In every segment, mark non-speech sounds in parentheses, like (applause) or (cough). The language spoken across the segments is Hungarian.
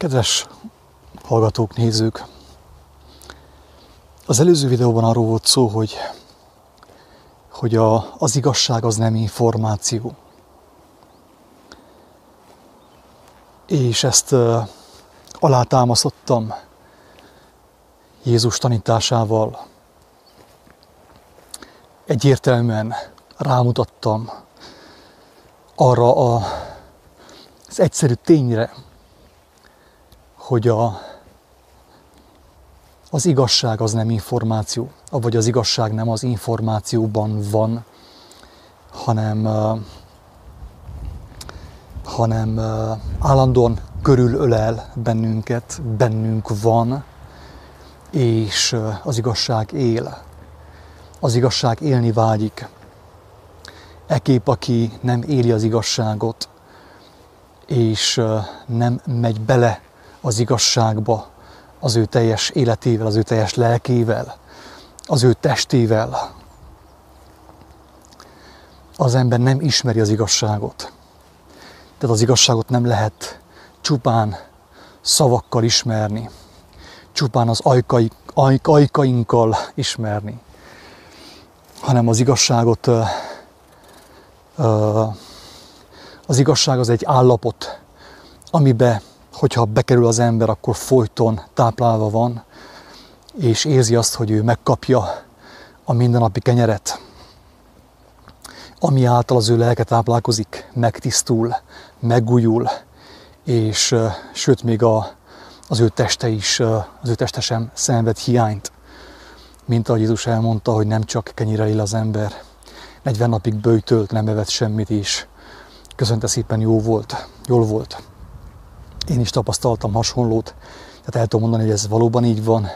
Kedves hallgatók, nézők! Az előző videóban arról volt szó, hogy, hogy a, az igazság az nem információ. És ezt uh, alátámasztottam Jézus tanításával. Egyértelműen rámutattam arra a, az egyszerű tényre, hogy a, az igazság az nem információ, vagy az igazság nem az információban van, hanem, hanem állandóan körülölel bennünket, bennünk van, és az igazság él. Az igazság élni vágyik. Ekép, aki nem éli az igazságot, és nem megy bele az igazságba az ő teljes életével, az ő teljes lelkével, az ő testével. Az ember nem ismeri az igazságot. Tehát az igazságot nem lehet csupán szavakkal ismerni, csupán az ajkai, ajk, ajkainkkal ismerni, hanem az igazságot, az igazság az egy állapot, amibe hogyha bekerül az ember, akkor folyton táplálva van, és érzi azt, hogy ő megkapja a mindennapi kenyeret, ami által az ő lelke táplálkozik, megtisztul, megújul, és sőt, még a, az ő teste is, az ő teste sem szenved hiányt. Mint ahogy Jézus elmondta, hogy nem csak kenyire él az ember, 40 napig bőjtölt, nem evett semmit is. Köszönte szépen, jó volt, jól volt. Én is tapasztaltam hasonlót, tehát el tudom mondani, hogy ez valóban így van,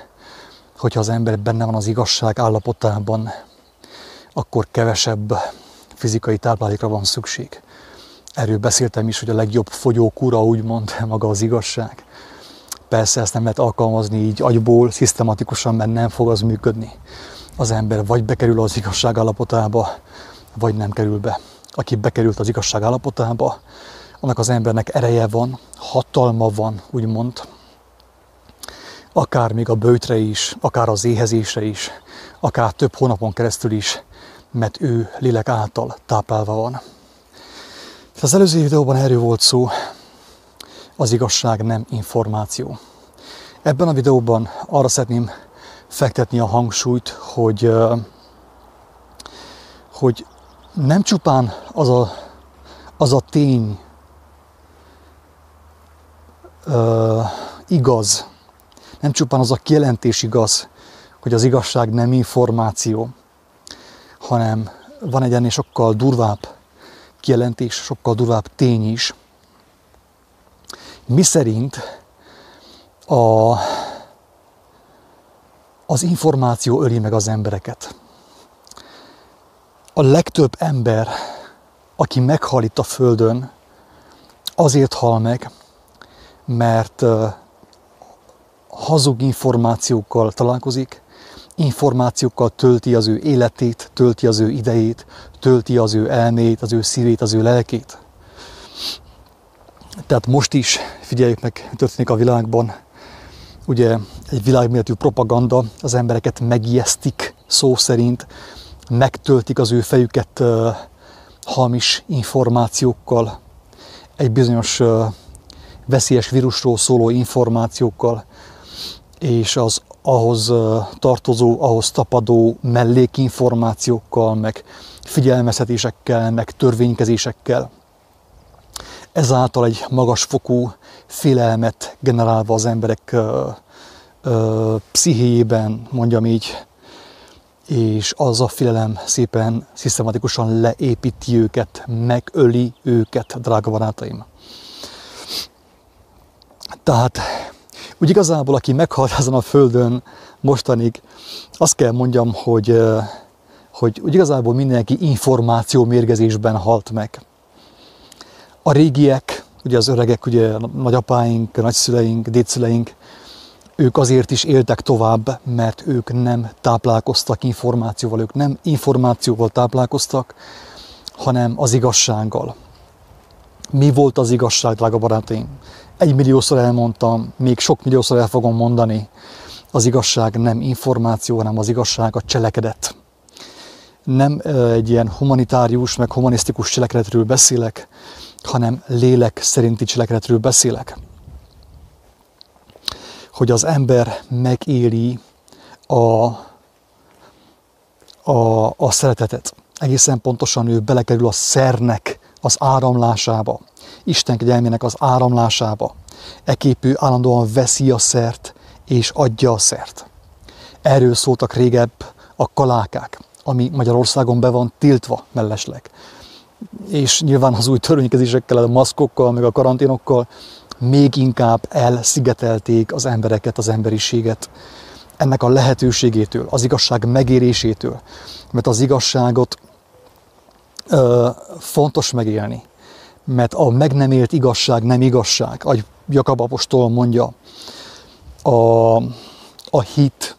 hogyha az ember benne van az igazság állapotában, akkor kevesebb fizikai táplálékra van szükség. Erről beszéltem is, hogy a legjobb fogyókúra úgymond (laughs) maga az igazság. Persze ezt nem lehet alkalmazni így agyból, szisztematikusan, mert nem fog az működni. Az ember vagy bekerül az igazság állapotába, vagy nem kerül be. Aki bekerült az igazság állapotába, annak az embernek ereje van, hatalma van, úgymond, akár még a bőtre is, akár az éhezésre is, akár több hónapon keresztül is, mert ő lélek által táplálva van. Az előző videóban erről volt szó, az igazság nem információ. Ebben a videóban arra szeretném fektetni a hangsúlyt, hogy, hogy nem csupán az a, az a tény igaz, nem csupán az a kijelentés igaz, hogy az igazság nem információ, hanem van egy ennél sokkal durvább kijelentés, sokkal durvább tény is, mi szerint a, az információ öli meg az embereket. A legtöbb ember, aki meghal itt a Földön, azért hal meg, mert hazug információkkal találkozik, információkkal tölti az ő életét, tölti az ő idejét, tölti az ő elmét, az ő szívét, az ő lelkét. Tehát most is figyeljük meg, mi történik a világban. Ugye egy világméretű propaganda, az embereket megijesztik szó szerint, megtöltik az ő fejüket uh, hamis információkkal, egy bizonyos uh, veszélyes vírusról szóló információkkal, és az ahhoz tartozó, ahhoz tapadó mellékinformációkkal, meg figyelmeztetésekkel, meg törvénykezésekkel. Ezáltal egy magasfokú félelmet generálva az emberek ö, pszichéjében, mondjam így, és az a félelem szépen, szisztematikusan leépíti őket, megöli őket, drága barátaim. Tehát úgy igazából, aki meghalt ezen a földön mostanig, azt kell mondjam, hogy, hogy úgy igazából mindenki információ mérgezésben halt meg. A régiek, ugye az öregek, ugye nagyapáink, nagyszüleink, dédszüleink, ők azért is éltek tovább, mert ők nem táplálkoztak információval, ők nem információval táplálkoztak, hanem az igazsággal. Mi volt az igazság, drága barátaim? Egymilliószor elmondtam, még sok milliószor el fogom mondani, az igazság nem információ, hanem az igazság a cselekedet. Nem egy ilyen humanitárius, meg humanisztikus cselekedetről beszélek, hanem lélek szerinti cselekedetről beszélek. Hogy az ember megéli a, a, a szeretetet. Egészen pontosan ő belekerül a szernek az áramlásába, Isten kegyelmének az áramlásába. Eképő állandóan veszi a szert és adja a szert. Erről szóltak régebb a kalákák, ami Magyarországon be van tiltva mellesleg. És nyilván az új törvénykezésekkel, a maszkokkal, meg a karanténokkal még inkább elszigetelték az embereket, az emberiséget ennek a lehetőségétől, az igazság megérésétől. Mert az igazságot fontos megélni mert a meg nem élt igazság nem igazság. Ahogy Jakab apostol mondja, a, a hit,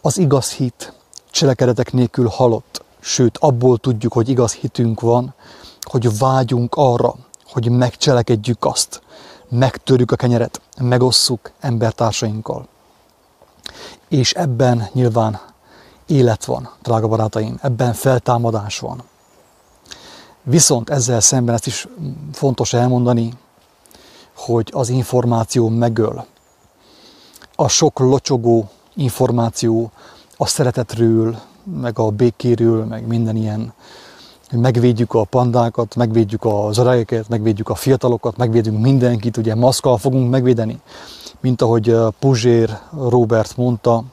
az igaz hit cselekedetek nélkül halott. Sőt, abból tudjuk, hogy igaz hitünk van, hogy vágyunk arra, hogy megcselekedjük azt, megtörjük a kenyeret, megosszuk embertársainkkal. És ebben nyilván élet van, drága barátaim, ebben feltámadás van. Viszont ezzel szemben ezt is fontos elmondani, hogy az információ megöl. A sok locsogó információ a szeretetről, meg a békéről, meg minden ilyen, hogy megvédjük a pandákat, megvédjük az öregeket, megvédjük a fiatalokat, megvédünk mindenkit, ugye maszkal fogunk megvédeni, mint ahogy Puzsér Robert mondta,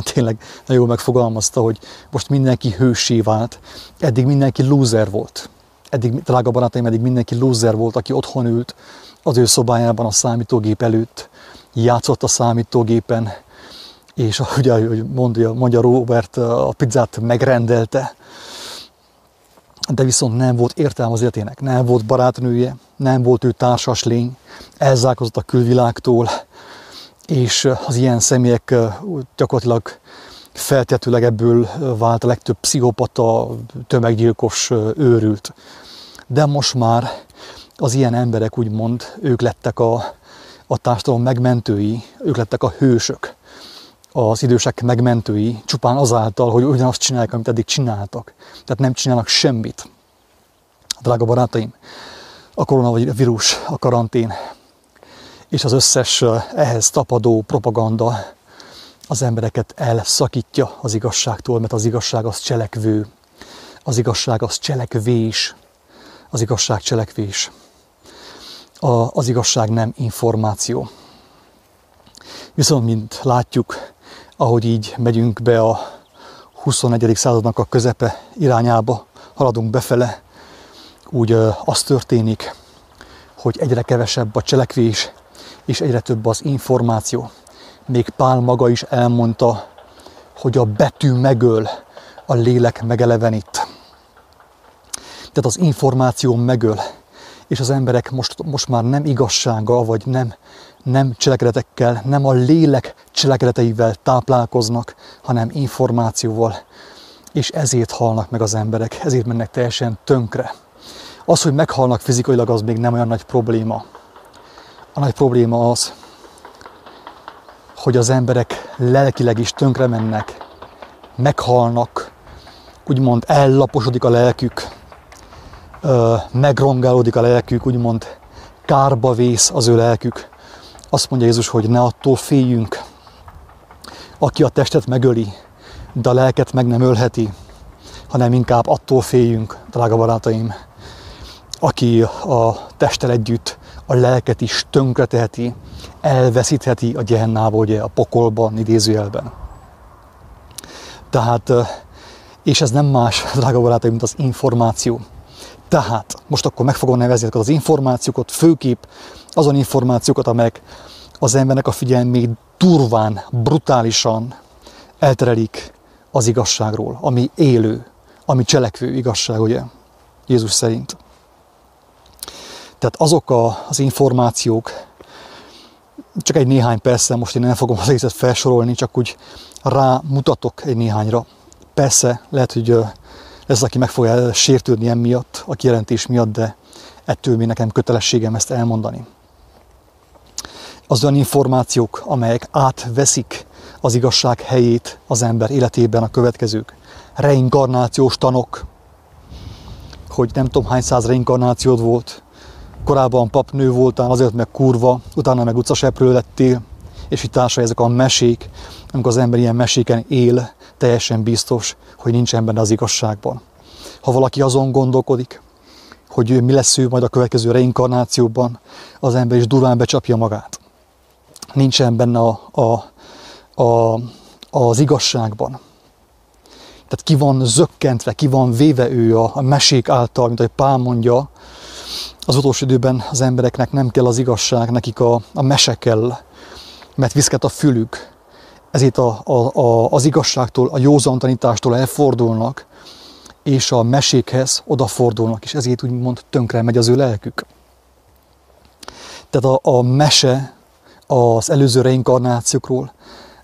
tényleg nagyon jól megfogalmazta, hogy most mindenki hősé vált, eddig mindenki loser volt. Eddig, drága barátaim, eddig mindenki loser volt, aki otthon ült az ő szobájában a számítógép előtt, játszott a számítógépen, és ahogy mondja, mondja Robert, a pizzát megrendelte, de viszont nem volt értelme az életének, nem volt barátnője, nem volt ő társas lény, elzárkozott a külvilágtól, és az ilyen személyek gyakorlatilag feltetőleg ebből vált a legtöbb pszichopata, tömeggyilkos őrült. De most már az ilyen emberek úgymond, ők lettek a, a társadalom megmentői, ők lettek a hősök, az idősek megmentői, csupán azáltal, hogy ugyanazt csinálják, amit eddig csináltak. Tehát nem csinálnak semmit. Drága barátaim, a koronavírus, a karantén, és az összes ehhez tapadó propaganda az embereket elszakítja az igazságtól, mert az igazság az cselekvő, az igazság az cselekvés, az igazság cselekvés. A, az igazság nem információ. Viszont, mint látjuk, ahogy így megyünk be a 21. századnak a közepe irányába, haladunk befele, úgy az történik, hogy egyre kevesebb a cselekvés, és egyre több az információ. Még Pál maga is elmondta, hogy a betű megöl, a lélek megelevenít. Tehát az információ megöl, és az emberek most, most már nem igazsággal, vagy nem, nem cselekedetekkel, nem a lélek cselekedeteivel táplálkoznak, hanem információval. És ezért halnak meg az emberek, ezért mennek teljesen tönkre. Az, hogy meghalnak fizikailag, az még nem olyan nagy probléma. A nagy probléma az, hogy az emberek lelkileg is tönkre mennek, meghalnak, úgymond ellaposodik a lelkük, megrongálódik a lelkük, úgymond kárba vész az ő lelkük. Azt mondja Jézus, hogy ne attól féljünk, aki a testet megöli, de a lelket meg nem ölheti, hanem inkább attól féljünk, drága barátaim, aki a testtel együtt a lelket is tönkreteheti, elveszítheti a gyehennába, ugye a pokolban, idézőjelben. Tehát, és ez nem más, (laughs) drága barátaim, mint az információ. Tehát most akkor meg fogom nevezni az információkat, főképp azon információkat, amelyek az embernek a figyelmét durván, brutálisan elterelik az igazságról, ami élő, ami cselekvő igazság, ugye, Jézus szerint. Tehát azok a, az információk, csak egy néhány persze, most én nem fogom az egészet felsorolni, csak úgy rámutatok egy néhányra. Persze, lehet, hogy lesz, aki meg fogja sértődni emiatt, a kijelentés miatt, de ettől mi nekem kötelességem ezt elmondani. Az olyan információk, amelyek átveszik az igazság helyét az ember életében a következők. Reinkarnációs tanok, hogy nem tudom hány száz reinkarnációd volt, korábban papnő voltál, azért meg kurva, utána meg utcaseprő lettél, és itt társai ezek a mesék, amikor az ember ilyen meséken él, teljesen biztos, hogy nincsen benne az igazságban. Ha valaki azon gondolkodik, hogy mi lesz ő majd a következő reinkarnációban, az ember is durván becsapja magát. Nincsen benne a, a, a, az igazságban. Tehát ki van zökkentve, ki van véve ő a, a mesék által, mint ahogy Pál mondja, az utolsó időben az embereknek nem kell az igazság, nekik a, a mese kell, mert viszket a fülük. Ezért a, a, a, az igazságtól, a józan tanítástól elfordulnak, és a mesékhez odafordulnak, és ezért úgymond tönkre megy az ő lelkük. Tehát a, a mese az előző reinkarnációkról,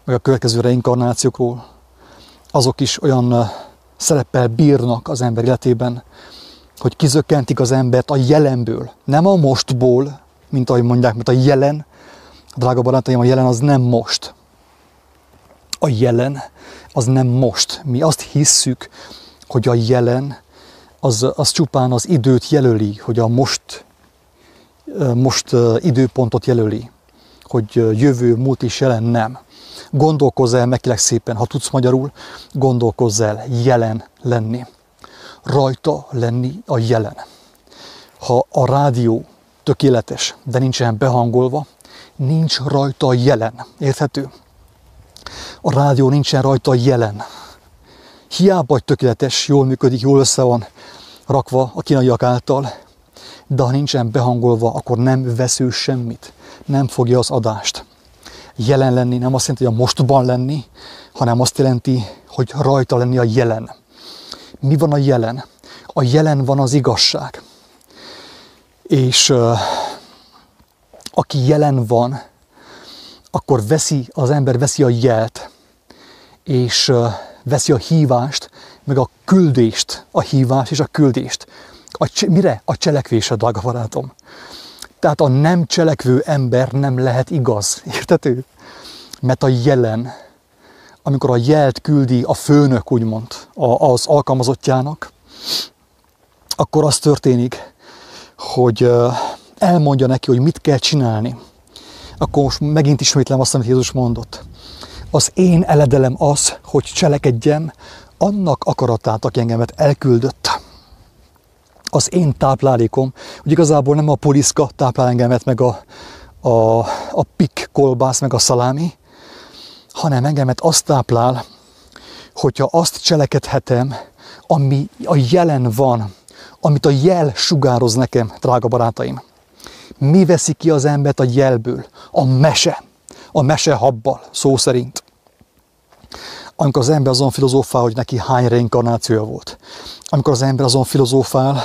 meg a következő reinkarnációkról, azok is olyan szereppel bírnak az ember életében, hogy kizökkentik az embert a jelenből, nem a mostból, mint ahogy mondják, mert a jelen, drága barátaim, a jelen az nem most. A jelen az nem most. Mi azt hisszük, hogy a jelen az, az csupán az időt jelöli, hogy a most, most időpontot jelöli, hogy jövő, múlt és jelen nem. Gondolkozz el, megkélek szépen, ha tudsz magyarul, gondolkozz el jelen lenni. Rajta lenni a jelen. Ha a rádió tökéletes, de nincsen behangolva, nincs rajta jelen. Érthető? A rádió nincsen rajta jelen. Hiába tökéletes, jól működik, jól össze van rakva a kínaiak által, de ha nincsen behangolva, akkor nem vesző semmit, nem fogja az adást. Jelen lenni nem azt jelenti, hogy a mostban lenni, hanem azt jelenti, hogy rajta lenni a jelen. Mi van a jelen? A jelen van az igazság. És uh, aki jelen van, akkor veszi, az ember veszi a jelt, és uh, veszi a hívást, meg a küldést, a hívást és a küldést. A, mire? A cselekvésre, drága barátom. Tehát a nem cselekvő ember nem lehet igaz. (laughs) Értető? Mert a jelen, amikor a jelt küldi a főnök, úgymond, az alkalmazottjának, akkor az történik, hogy elmondja neki, hogy mit kell csinálni. Akkor most megint ismétlem azt, amit Jézus mondott. Az én eledelem az, hogy cselekedjem annak akaratát, aki engemet elküldött. Az én táplálékom, hogy igazából nem a poliszka táplál engemet, meg a, a, a pik kolbász, meg a szalámi, hanem engemet azt táplál, hogyha azt cselekedhetem, ami a jelen van, amit a jel sugároz nekem, drága barátaim. Mi veszi ki az embert a jelből? A mese a mese habbal, szó szerint. Amikor az ember azon filozófál, hogy neki hány reinkarnációja volt. Amikor az ember azon filozófál,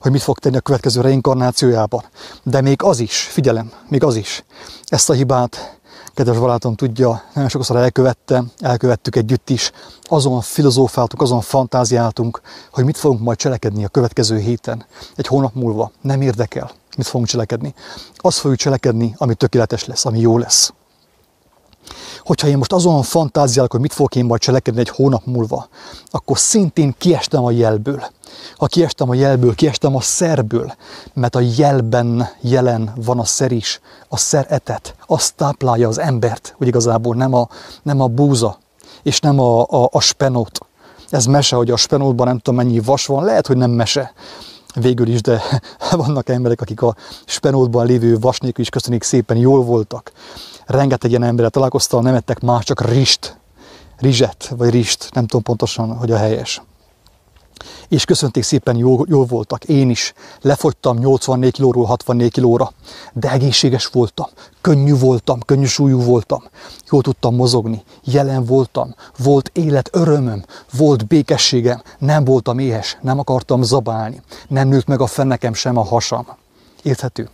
hogy mit fog tenni a következő reinkarnációjában. De még az is, figyelem, még az is. Ezt a hibát, kedves barátom tudja, nagyon sokszor elkövette, elkövettük együtt is, azon filozófáltunk, azon fantáziáltunk, hogy mit fogunk majd cselekedni a következő héten, egy hónap múlva. Nem érdekel, mit fogunk cselekedni. Azt fogjuk cselekedni, ami tökéletes lesz, ami jó lesz hogyha én most azon fantáziálok, hogy mit fogok én majd cselekedni egy hónap múlva, akkor szintén kiestem a jelből. Ha kiestem a jelből, kiestem a szerből, mert a jelben jelen van a szer is, a szeretet, azt táplálja az embert, hogy igazából nem a, nem a búza, és nem a, a, a spenót. Ez mese, hogy a spenótban nem tudom mennyi vas van, lehet, hogy nem mese, végül is, de (laughs) vannak emberek, akik a spenótban lévő vas nélkül is köszönik szépen jól voltak rengeteg ilyen emberrel találkoztam, nem ettek más, csak rist, rizset, vagy rist, nem tudom pontosan, hogy a helyes. És köszönték szépen, jól, jól voltak. Én is lefogytam 84 kilóról 64 kilóra, de egészséges voltam, könnyű voltam, könnyű súlyú voltam, jól tudtam mozogni, jelen voltam, volt élet örömöm, volt békességem, nem voltam éhes, nem akartam zabálni, nem nőtt meg a fennekem sem a hasam. Érthető?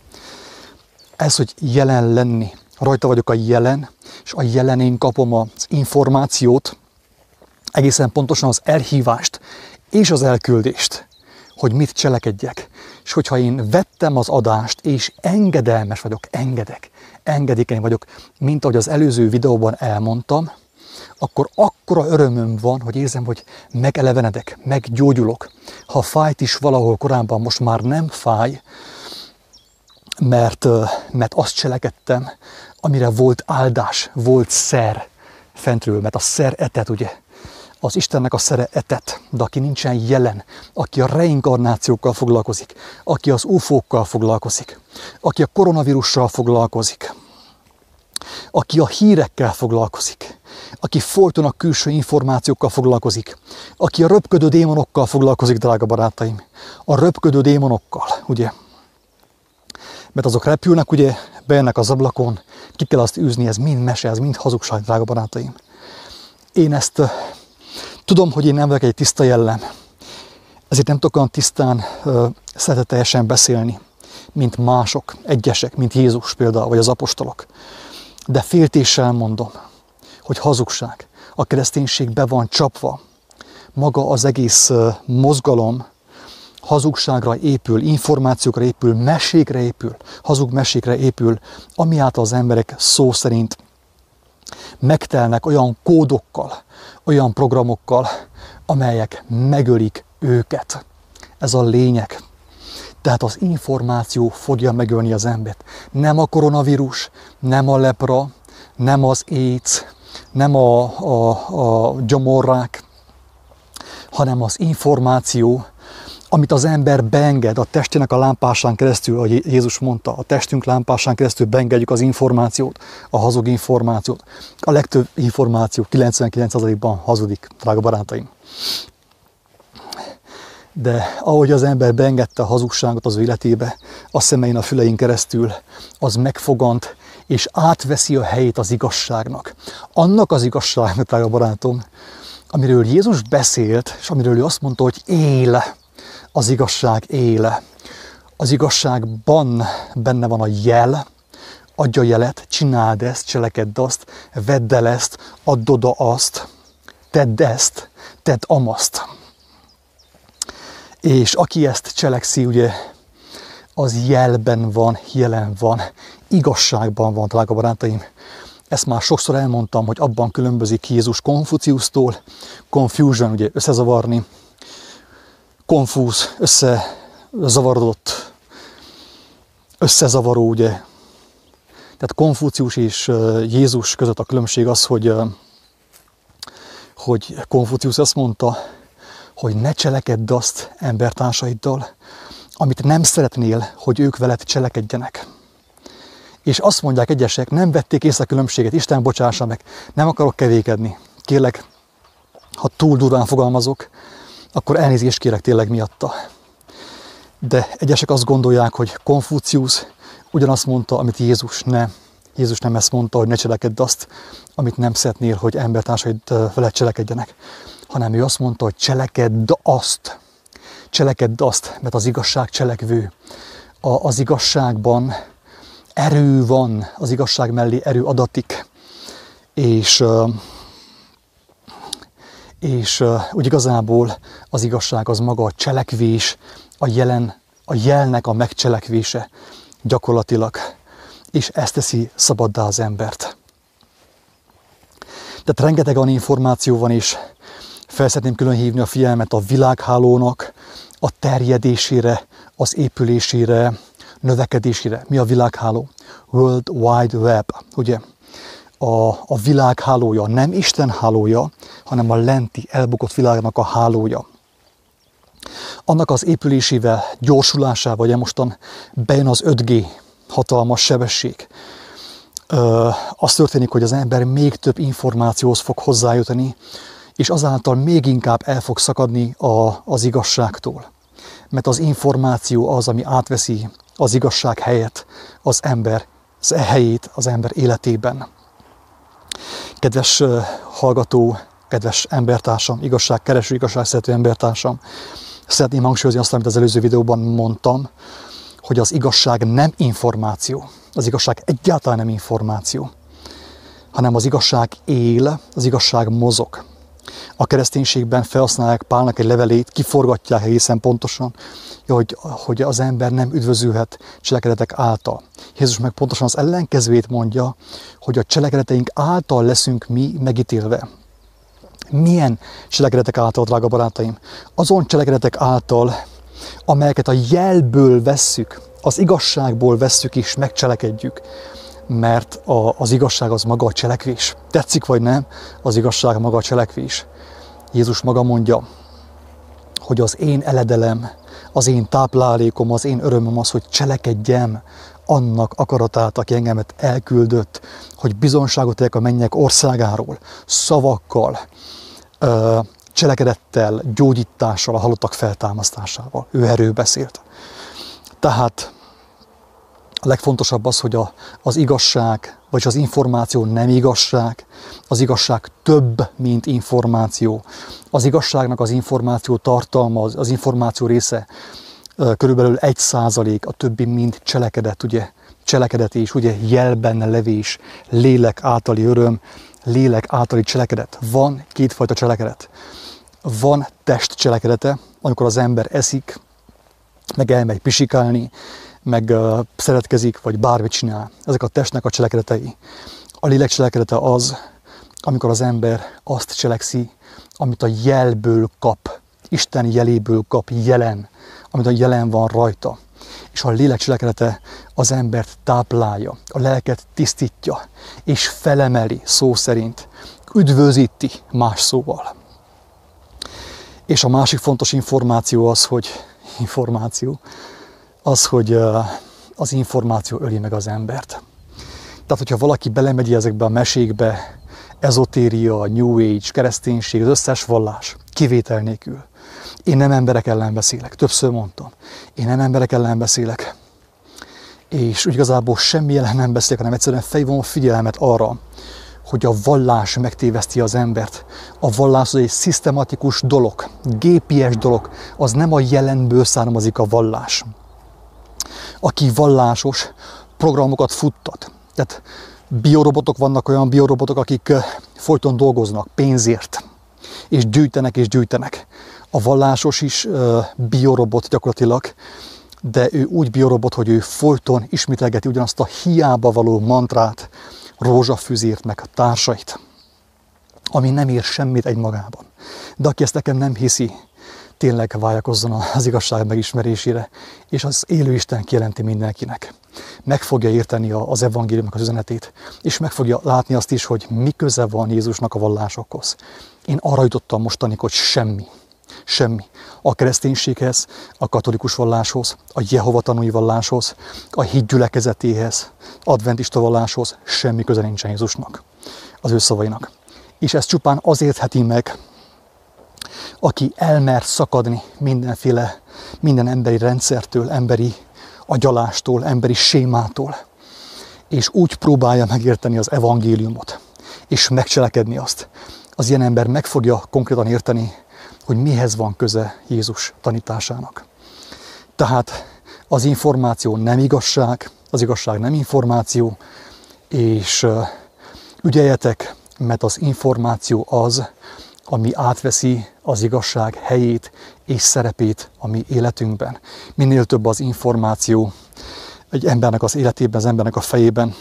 Ez, hogy jelen lenni, rajta vagyok a jelen, és a jelenén kapom az információt, egészen pontosan az elhívást és az elküldést, hogy mit cselekedjek. És hogyha én vettem az adást, és engedelmes vagyok, engedek, engedékeny vagyok, mint ahogy az előző videóban elmondtam, akkor akkora örömöm van, hogy érzem, hogy megelevenedek, meggyógyulok. Ha fájt is valahol korábban, most már nem fáj, mert, mert azt cselekedtem, amire volt áldás, volt szer fentről, mert a szer etet, ugye, az Istennek a szere etet, de aki nincsen jelen, aki a reinkarnációkkal foglalkozik, aki az ufókkal foglalkozik, aki a koronavírussal foglalkozik, aki a hírekkel foglalkozik, aki folyton a külső információkkal foglalkozik, aki a röpködő démonokkal foglalkozik, drága barátaim. A röpködő démonokkal, ugye? Mert azok repülnek, ugye, bejönnek az ablakon, ki kell azt űzni, ez mind mese, ez mind hazugság, drága barátaim. Én ezt tudom, hogy én nem vagyok egy tiszta jellem, ezért nem tudok olyan tisztán, szeretetesen beszélni, mint mások, egyesek, mint Jézus például, vagy az apostolok. De féltéssel mondom, hogy hazugság. A kereszténység be van csapva. Maga az egész mozgalom hazugságra épül, információkra épül, mesékre épül, hazug mesékre épül, ami által az emberek szó szerint megtelnek olyan kódokkal, olyan programokkal, amelyek megölik őket. Ez a lényeg. Tehát az információ fogja megölni az embert. Nem a koronavírus, nem a lepra, nem az AIDS, nem a, a, a gyomorrák, hanem az információ, amit az ember beenged a testének a lámpásán keresztül, ahogy Jézus mondta, a testünk lámpásán keresztül beengedjük az információt, a hazug információt. A legtöbb információ 99%-ban hazudik, drága barátaim. De ahogy az ember beengedte a hazugságot az életébe, a szemein, a fülein keresztül, az megfogant, és átveszi a helyét az igazságnak. Annak az igazságnak, drága barátom, amiről Jézus beszélt, és amiről ő azt mondta, hogy él, az igazság éle. Az igazságban benne van a jel, adja jelet, csináld ezt, cselekedd azt, vedd el ezt, add oda azt, tedd ezt, tedd amaszt. És aki ezt cselekszi, ugye, az jelben van, jelen van, igazságban van, drága barátaim. Ezt már sokszor elmondtam, hogy abban különbözik Jézus Konfuciusztól, confusion, ugye összezavarni, konfúz, összezavarodott, összezavaró, ugye. Tehát Konfucius és Jézus között a különbség az, hogy, hogy Konfucius azt mondta, hogy ne cselekedd azt embertársaiddal, amit nem szeretnél, hogy ők veled cselekedjenek. És azt mondják egyesek, nem vették észre a különbséget, Isten bocsássa meg, nem akarok kevékedni. Kérlek, ha túl durván fogalmazok, akkor elnézést kérek tényleg miatta. De egyesek azt gondolják, hogy Konfucius ugyanazt mondta, amit Jézus ne. Jézus nem ezt mondta, hogy ne cselekedj azt, amit nem szeretnél, hogy embertársaid veled cselekedjenek, hanem ő azt mondta, hogy cselekedd azt. Cselekedd azt, mert az igazság cselekvő. A, az igazságban erő van, az igazság mellé erő adatik. És és úgy igazából az igazság az maga a cselekvés, a jelen, a jelnek a megcselekvése gyakorlatilag, és ezt teszi szabaddá az embert. Tehát rengeteg olyan információ van, és felszeretném külön hívni a figyelmet a világhálónak, a terjedésére, az épülésére, növekedésére. Mi a világháló? World Wide Web, ugye? A, a világ hálója, nem Isten hálója, hanem a lenti, elbukott világnak a hálója. Annak az épülésével, gyorsulásával, ugye mostan bejön az 5G, hatalmas sebesség. Ö, az történik, hogy az ember még több információhoz fog hozzájutni, és azáltal még inkább el fog szakadni a, az igazságtól. Mert az információ az, ami átveszi az igazság helyet az ember, az e helyét az ember életében. Kedves hallgató, kedves embertársam, igazságkereső, igazságszerető embertársam, szeretném hangsúlyozni azt, amit az előző videóban mondtam, hogy az igazság nem információ. Az igazság egyáltalán nem információ, hanem az igazság él, az igazság mozog. A kereszténységben felhasználják Pálnak egy levelét, kiforgatják egészen pontosan, hogy, hogy az ember nem üdvözülhet cselekedetek által. Jézus meg pontosan az ellenkezőjét mondja, hogy a cselekedeteink által leszünk mi megítélve. Milyen cselekedetek által, drága barátaim? Azon cselekedetek által, amelyeket a jelből vesszük, az igazságból vesszük és megcselekedjük, mert a, az igazság az maga a cselekvés. Tetszik vagy nem, az igazság maga a cselekvés. Jézus maga mondja, hogy az én eledelem, az én táplálékom, az én örömöm az, hogy cselekedjem annak akaratát, aki engemet elküldött, hogy bizonságot tegyek a mennyek országáról, szavakkal, cselekedettel, gyógyítással, a halottak feltámasztásával. Ő erről beszélt. Tehát a legfontosabb az, hogy a, az igazság, vagy az információ nem igazság. Az igazság több, mint információ. Az igazságnak az információ tartalma, az, az információ része körülbelül egy százalék, a többi mind cselekedet, ugye, cselekedet és ugye jelben levés, lélek általi öröm, lélek általi cselekedet. Van kétfajta cselekedet. Van test cselekedete, amikor az ember eszik, meg elmegy pisikálni, meg szeretkezik, vagy bármit csinál. Ezek a testnek a cselekedetei. A lélek cselekedete az, amikor az ember azt cselekszi, amit a jelből kap, Isten jeléből kap jelen, amit a jelen van rajta. És a lélek cselekedete az embert táplálja, a lelket tisztítja, és felemeli szó szerint, üdvözíti más szóval. És a másik fontos információ az, hogy információ, az, hogy az információ öli meg az embert. Tehát, hogyha valaki belemegy ezekbe a mesékbe, ezotéria, New Age, kereszténység, az összes vallás, kivétel nélkül. Én nem emberek ellen beszélek, többször mondtam. Én nem emberek ellen beszélek. És úgy igazából semmi ellen nem beszélek, hanem egyszerűen fejvom a figyelmet arra, hogy a vallás megtéveszti az embert. A vallás az egy szisztematikus dolog, gépies dolog, az nem a jelenből származik a vallás. Aki vallásos, programokat futtat. Tehát biorobotok vannak olyan biorobotok, akik folyton dolgoznak pénzért, és gyűjtenek és gyűjtenek. A vallásos is biorobot gyakorlatilag, de ő úgy biorobot, hogy ő folyton ismételgeti ugyanazt a hiába való mantrát, rózsafüzért, meg a társait, ami nem ér semmit egymagában. De aki ezt nekem nem hiszi, tényleg vágyakozzon az igazság megismerésére, és az élő Isten kijelenti mindenkinek. Meg fogja érteni az evangéliumnak az üzenetét, és meg fogja látni azt is, hogy mi köze van Jézusnak a vallásokhoz. Én arra jutottam mostanig, hogy semmi. Semmi. A kereszténységhez, a katolikus valláshoz, a Jehova tanúi valláshoz, a gyülekezetéhez, adventista valláshoz semmi köze nincsen Jézusnak, az ő szavainak. És ez csupán azért heti meg, aki elmer szakadni mindenféle, minden emberi rendszertől, emberi agyalástól, emberi sémától, és úgy próbálja megérteni az evangéliumot, és megcselekedni azt. Az ilyen ember meg fogja konkrétan érteni, hogy mihez van köze Jézus tanításának. Tehát az információ nem igazság, az igazság nem információ, és ügyeljetek, mert az információ az, ami átveszi az igazság helyét és szerepét a mi életünkben. Minél több az információ egy embernek az életében, az embernek a fejében,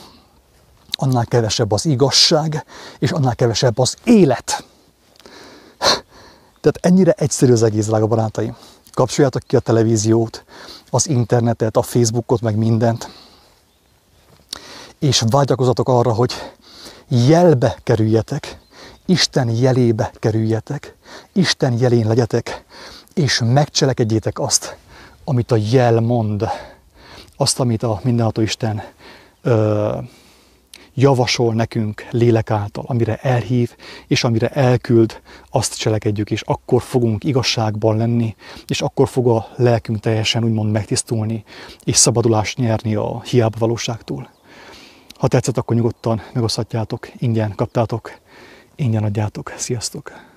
annál kevesebb az igazság, és annál kevesebb az élet. Tehát ennyire egyszerű az egész, drága barátaim. Kapcsoljátok ki a televíziót, az internetet, a Facebookot, meg mindent, és vágyakozatok arra, hogy jelbe kerüljetek, Isten jelébe kerüljetek, Isten jelén legyetek, és megcselekedjétek azt, amit a jel mond, azt, amit a mindenható Isten ö, javasol nekünk lélek által, amire elhív, és amire elküld, azt cselekedjük, és akkor fogunk igazságban lenni, és akkor fog a lelkünk teljesen úgymond megtisztulni, és szabadulást nyerni a hiába valóságtól. Ha tetszett, akkor nyugodtan megoszthatjátok, ingyen kaptátok, ingyen adjátok. Sziasztok!